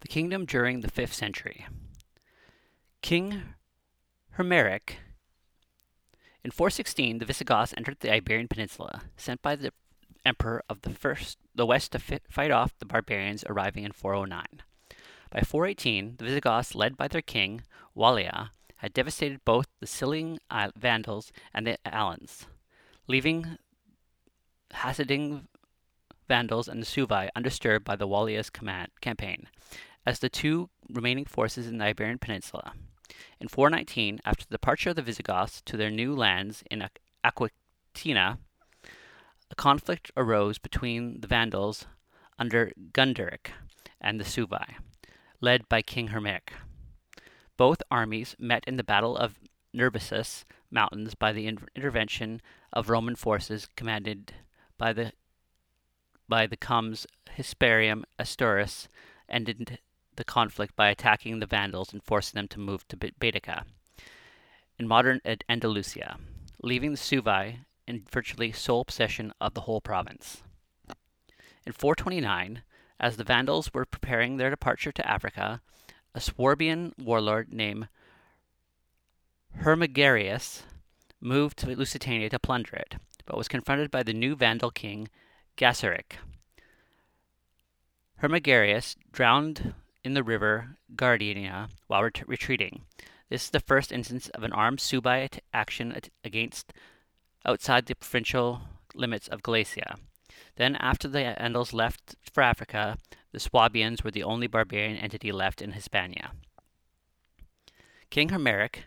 The kingdom during the 5th century. King Hermeric. In 416, the Visigoths entered the Iberian Peninsula, sent by the emperor of the first the west to fight off the barbarians arriving in 409. By 418, the Visigoths, led by their king, Wallia, had devastated both the Sicilian Vandals and the Alans, leaving Hasding Vandals and the Suevi undisturbed by the Wallia's command, campaign, as the two remaining forces in the Iberian Peninsula. In 419, after the departure of the Visigoths to their new lands in Aquitaine, a conflict arose between the Vandals under Gunderic and the Suevi, led by King Hermeric. Both armies met in the Battle of Nerbessus Mountains by the intervention of Roman forces commanded by the by the comes Hispaniarum Asterius ended the conflict by attacking the Vandals and forcing them to move to Baetica in modern Andalusia, leaving the Suevi in virtually sole possession of the whole province. In 429, as the Vandals were preparing their departure to Africa, a Swabian warlord named Hermigarius moved to Lusitania to plunder it, but was confronted by the new Vandal king Gaiseric. Hermigarius drowned in the river Guadiana while ret- retreating. This is the first instance of an armed Suebi action against outside the provincial limits of Galicia. Then, after the Vandals left for Africa, the Swabians were the only barbarian entity left in Hispania. King Hermeric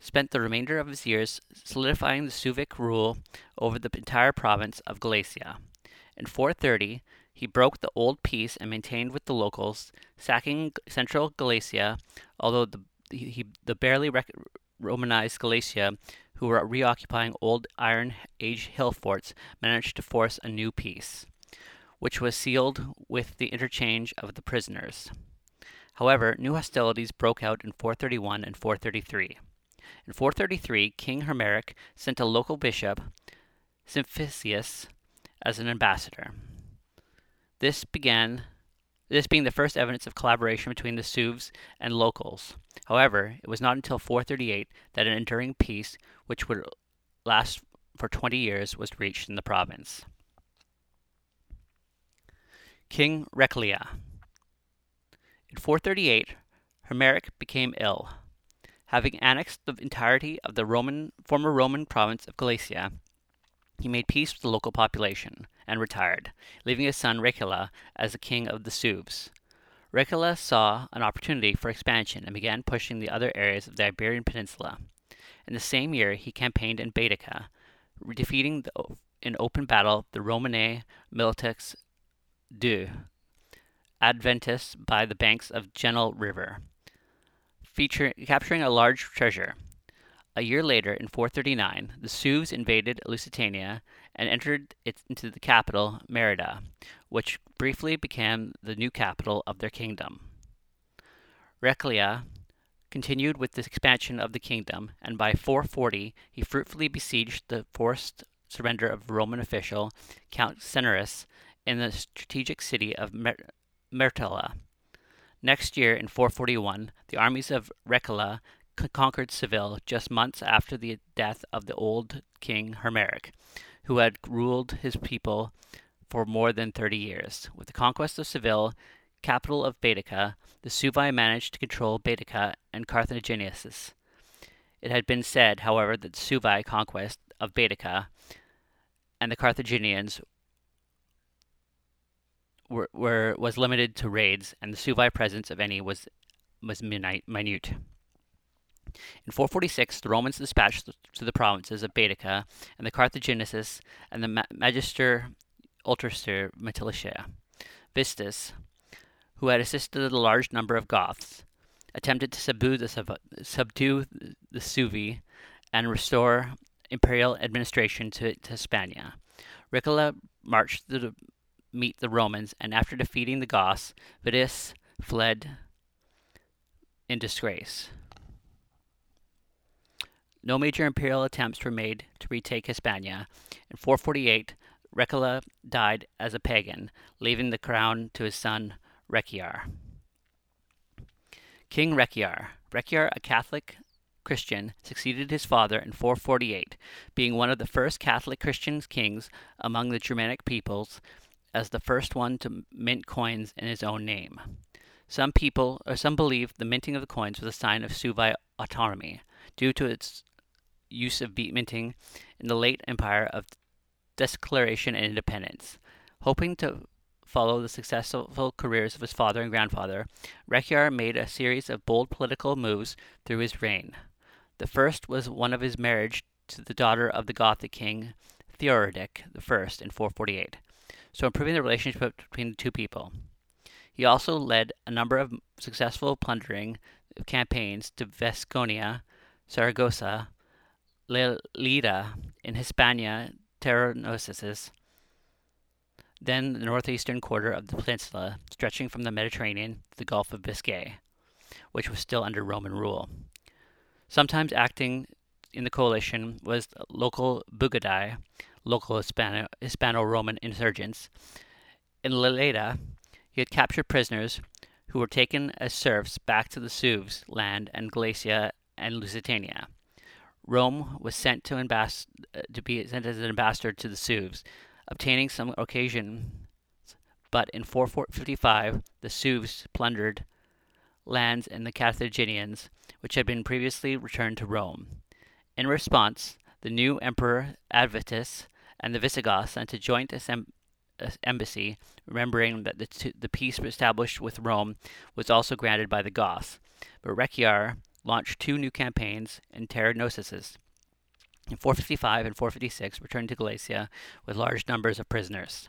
spent the remainder of his years solidifying the Suevic rule over the entire province of Galicia. In 430, he broke the old peace and maintained with the locals, sacking central Galicia, although the, he, the barely rec- Romanized Galicia who were reoccupying old Iron Age hill forts, managed to force a new peace, which was sealed with the interchange of the prisoners. However, new hostilities broke out in 431 and 433. In 433, King Hermeric sent a local bishop, Simplicius, as an ambassador. This began this being the first evidence of collaboration between the Sueves and locals. However, it was not until 438 that an enduring peace, which would last for 20 years, was reached in the province. King Rechila. In 438, Hermeric became ill. Having annexed the entirety of the Roman, former Roman province of Galicia, he made peace with the local population and retired, leaving his son Rechila as the king of the Sueves. Rechila saw an opportunity for expansion and began pushing the other areas of the Iberian Peninsula. In the same year, he campaigned in Baetica, defeating the, in open battle the Romane Militix II, Adventus by the banks of Genil River, capturing a large treasure. A year later, in 439, the Sueves invaded Lusitania and entered it into the capital, Merida, which briefly became the new capital of their kingdom. Rechila continued with the expansion of the kingdom, and by 440 he fruitfully besieged the forced surrender of Roman official Count Censorius in the strategic city of Mer- Mertilla. Next year, in 441, the armies of Rechila conquered Seville just months after the death of the old king Hermeric, who had ruled his people for more than 30 years. With the conquest of Seville, capital of Baetica, the Suevi managed to control Baetica and Carthaginiensis. It had been said, however, that the Suevi conquest of Baetica and the Carthaginians were, were, was limited to raids, and the Suevi presence of any was was minute. In 446, the Romans dispatched to the provinces of Baetica and the Carthaginians and the Magister Ulterior Metilicia. Vitus, who had assisted a large number of Goths, attempted to subdue the, subdue the Suevi and restore imperial administration to, to Hispania. Rechila marched to meet the Romans, and after defeating the Goths, Vitus fled in disgrace. No major imperial attempts were made to retake Hispania. In 448, Rechila died as a pagan, leaving the crown to his son Rechiar. King Rechiar. Rechiar, a Catholic Christian, succeeded his father in 448, being one of the first Catholic Christian kings among the Germanic peoples, as the first one to mint coins in his own name. Some people, or some believe, the minting of the coins was a sign of Suevi autonomy, due to its use of beat minting in the late empire of declaration and independence. Hoping to follow the successful careers of his father and grandfather, Rechiar made a series of bold political moves through his reign. The first was one of his marriage to the daughter of the Gothic king Theodoric I in 448, so improving the relationship between the two people. He also led a number of successful plundering campaigns to Vasconia, Saragossa, Leda in Hispania Tarraconensis, then the northeastern quarter of the peninsula, stretching from the Mediterranean to the Gulf of Biscay, which was still under Roman rule. Sometimes acting in the coalition was local Bagaudae, local Hispano Roman insurgents. In Leleda, he had captured prisoners who were taken as serfs back to the Sueves land and Galicia and Lusitania. Rome was sent to, ambass- to be sent as an ambassador to the Sueves, obtaining some occasion. But in 455, the Sueves plundered lands in the Carthaginians, which had been previously returned to Rome. In response, the new emperor Avitus and the Visigoths sent a joint uh, embassy, remembering that the, t- the peace established with Rome was also granted by the Goths. But Rechiar launched two new campaigns in Tarraconensis. In 455 and 456, returned to Galicia with large numbers of prisoners.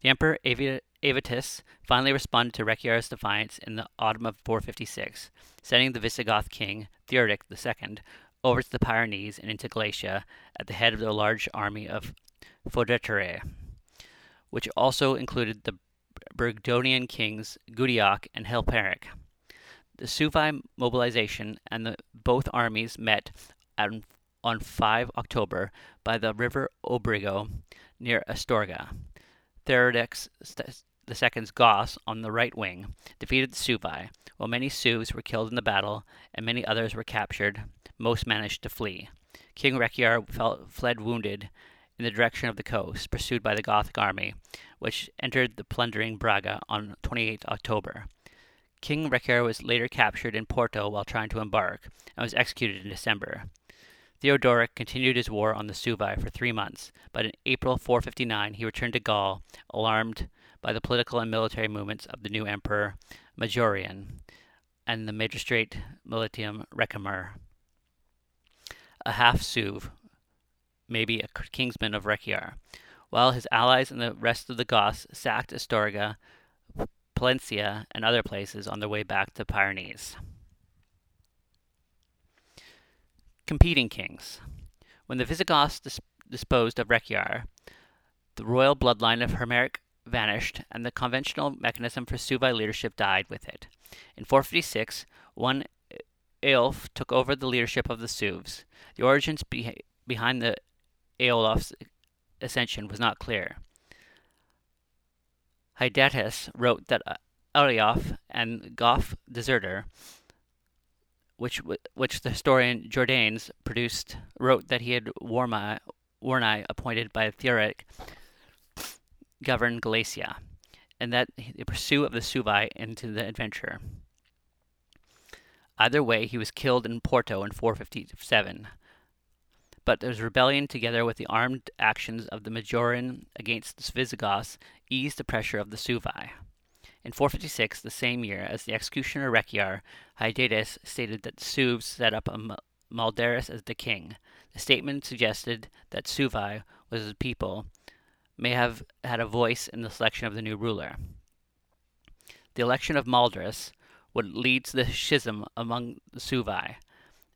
The Emperor Avitus finally responded to Rechiar's defiance in the autumn of 456, sending the Visigoth king, Theodoric II, over to the Pyrenees and into Galicia at the head of a large army of Feudatorii, which also included the Burgundian kings Gundioc and Hilperic. The Suevi mobilization and the, both armies met on, on 5 October by the river Órbigo near Astorga. Theodoric II's Goths on the right wing defeated the Suevi, while many Sueves were killed in the battle and many others were captured. Most managed to flee. King Rechiar fled wounded in the direction of the coast, pursued by the Gothic army, which entered the plundering Braga on 28 October. King Rechiar was later captured in Porto while trying to embark, and was executed in December. Theodoric continued his war on the Suevi for three months, but in April 459 he returned to Gaul, alarmed by the political and military movements of the new emperor Majorian and the magistrate Militium Ricimer, a half Sueve, maybe a kingsman of Rechiar, while his allies and the rest of the Goths sacked Astorga, Palencia, and other places on their way back to Pyrenees. Competing kings. When the Visigoths dis- disposed of Rechiar, the royal bloodline of Hermeric vanished, and the conventional mechanism for Suevi leadership died with it. In 456, one Eolf took over the leadership of the Sueves. The origins be- behind the Eolf's ascension was not clear. Hydatius wrote that uh, Eof and Goth deserter, which which the historian Jordanes produced, wrote that he had Warmai, Warnai appointed by Theodoric govern Galicia, and that the pursuit of the Suevi into the adventure. Either way, he was killed in Porto in 457 but his rebellion, together with the armed actions of the Majorian against the Visigoths, eased the pressure of the Suevi. In 456, the same year as the executioner Rechiar, Hydatius stated that the set up a Maldaris as the king. The statement suggested that Suevi was a people may have had a voice in the selection of the new ruler. The election of Maldaris would lead to the schism among the Suevi,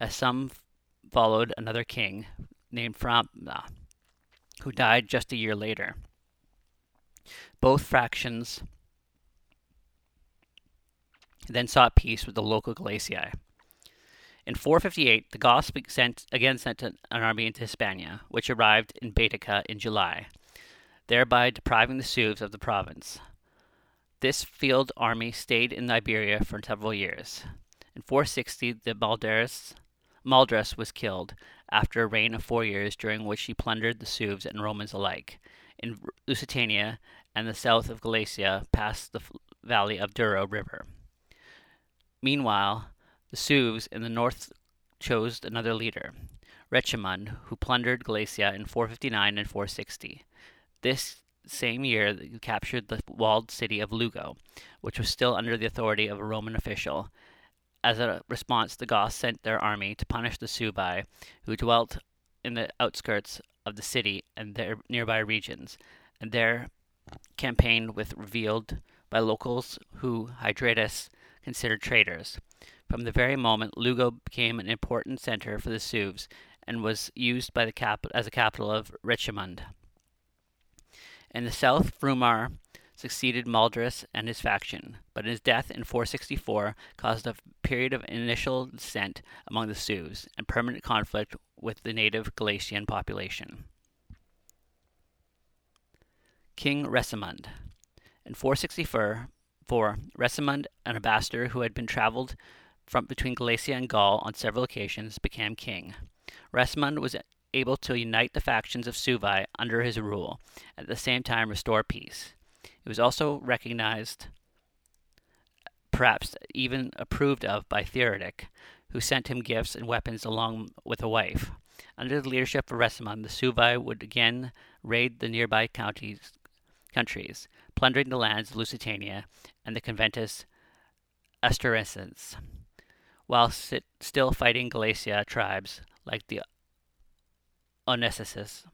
as some followed another king named Framna, uh, who died just a year later. Both factions then sought peace with the local Galiciae. In 458, the Goths sent, again sent an army into Hispania, which arrived in Baetica in July, thereby depriving the Sueves of the province. This field army stayed in Iberia for several years. In 460, the Maldras, Maldras was killed after a reign of four years during which he plundered the Sueves and Romans alike. In Lusitania and the south of Galicia, past the valley of Douro River. Meanwhile, the Sueves in the north chose another leader, Rechimund, who plundered Galicia in 459 and 460. This same year, he captured the walled city of Lugo, which was still under the authority of a Roman official. As a response, the Goths sent their army to punish the Suebi, who dwelt in the outskirts of the city and their nearby regions, and their campaign was revealed by locals who Hydatius considered traitors. From the very moment, Lugo became an important center for the Sueves and was used by the cap- as a capital of Rechimund. In the south, Frumar succeeded Maldras and his faction, but his death in 464 caused a period of initial dissent among the Sueves and permanent conflict with the native Galician population. King Resimund. In 464, Resimund, an ambassador who had been traveled from between Galicia and Gaul on several occasions, became king. Resimund was able to unite the factions of Suevi under his rule, at the same time restore peace. He was also recognized, perhaps even approved of, by Theodoric, who sent him gifts and weapons along with a wife. Under the leadership of Resimund, the Suevi would again raid the nearby counties, countries, plundering the lands of Lusitania and the Conventus Asturicensis, while sit, still fighting Galicia tribes like the Onesisis,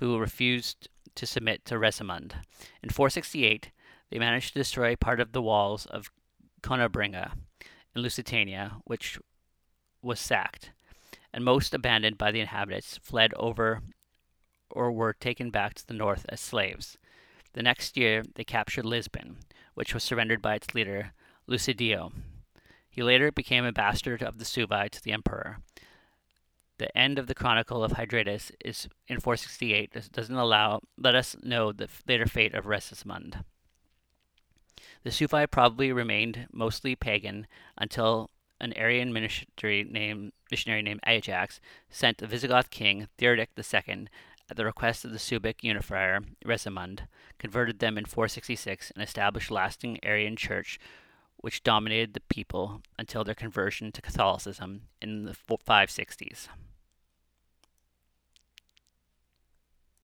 who refused to submit to Resimund. In 468, they managed to destroy part of the walls of Conimbriga in Lusitania, which was sacked, and most abandoned by the inhabitants fled over or were taken back to the north as slaves. The next year, they captured Lisbon, which was surrendered by its leader, Lucidio. He later became ambassador of the Suevi to the emperor. The end of the chronicle of Hydatius is in 468. This doesn't allow let us know the later fate of Resimund. The Suevi probably remained mostly pagan until an Arian missionary named, missionary named Ajax sent the Visigoth king Theodoric II at the request of the Subic unifier Resimund, converted them in 466 and established lasting Arian church which dominated the people until their conversion to Catholicism in the 560s.